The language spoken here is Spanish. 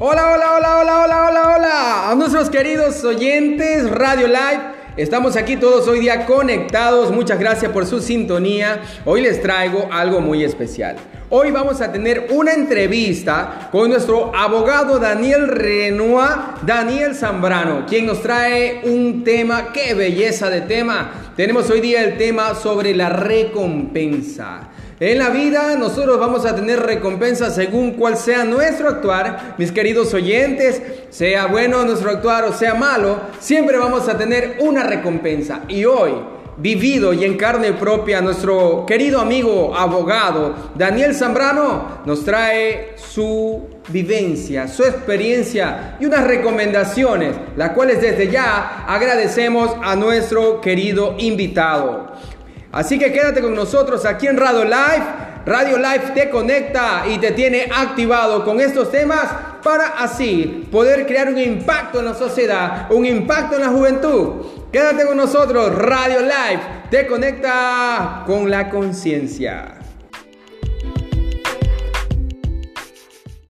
Hola, hola, hola, hola, hola, hola, hola. A nuestros queridos oyentes Radio Live. Estamos aquí todos hoy día conectados. Muchas gracias por su sintonía. Hoy les traigo algo muy especial. Hoy vamos a tener una entrevista con nuestro abogado Daniel Renoir, Daniel Zambrano, quien nos trae un tema, qué belleza de tema. Tenemos hoy día el tema sobre la recompensa. En la vida nosotros vamos a tener recompensa según cuál sea nuestro actuar, mis queridos oyentes, sea bueno nuestro actuar o sea malo, siempre vamos a tener una recompensa. Y hoy, vivido y en carne propia, nuestro querido amigo abogado Daniel Zambrano nos trae su vivencia, su experiencia y unas recomendaciones, las cuales desde ya agradecemos a nuestro querido invitado. Así que quédate con nosotros aquí en Radio Live. Radio Live te conecta y te tiene activado con estos temas para así poder crear un impacto en la sociedad, un impacto en la juventud. Quédate con nosotros, Radio Live te conecta con la conciencia.